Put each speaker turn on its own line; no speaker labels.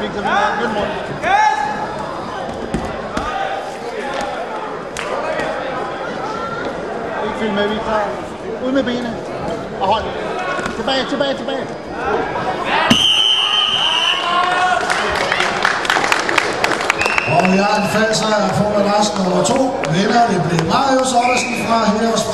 fik så vinder Møllemund. Yes! Ikke film med, vi er. Ud med benene. Og hold. Tilbage, tilbage, tilbage.
Og Jørgen Falser er foran resten nummer to. Vinder det blev Marius Ottesen fra Heros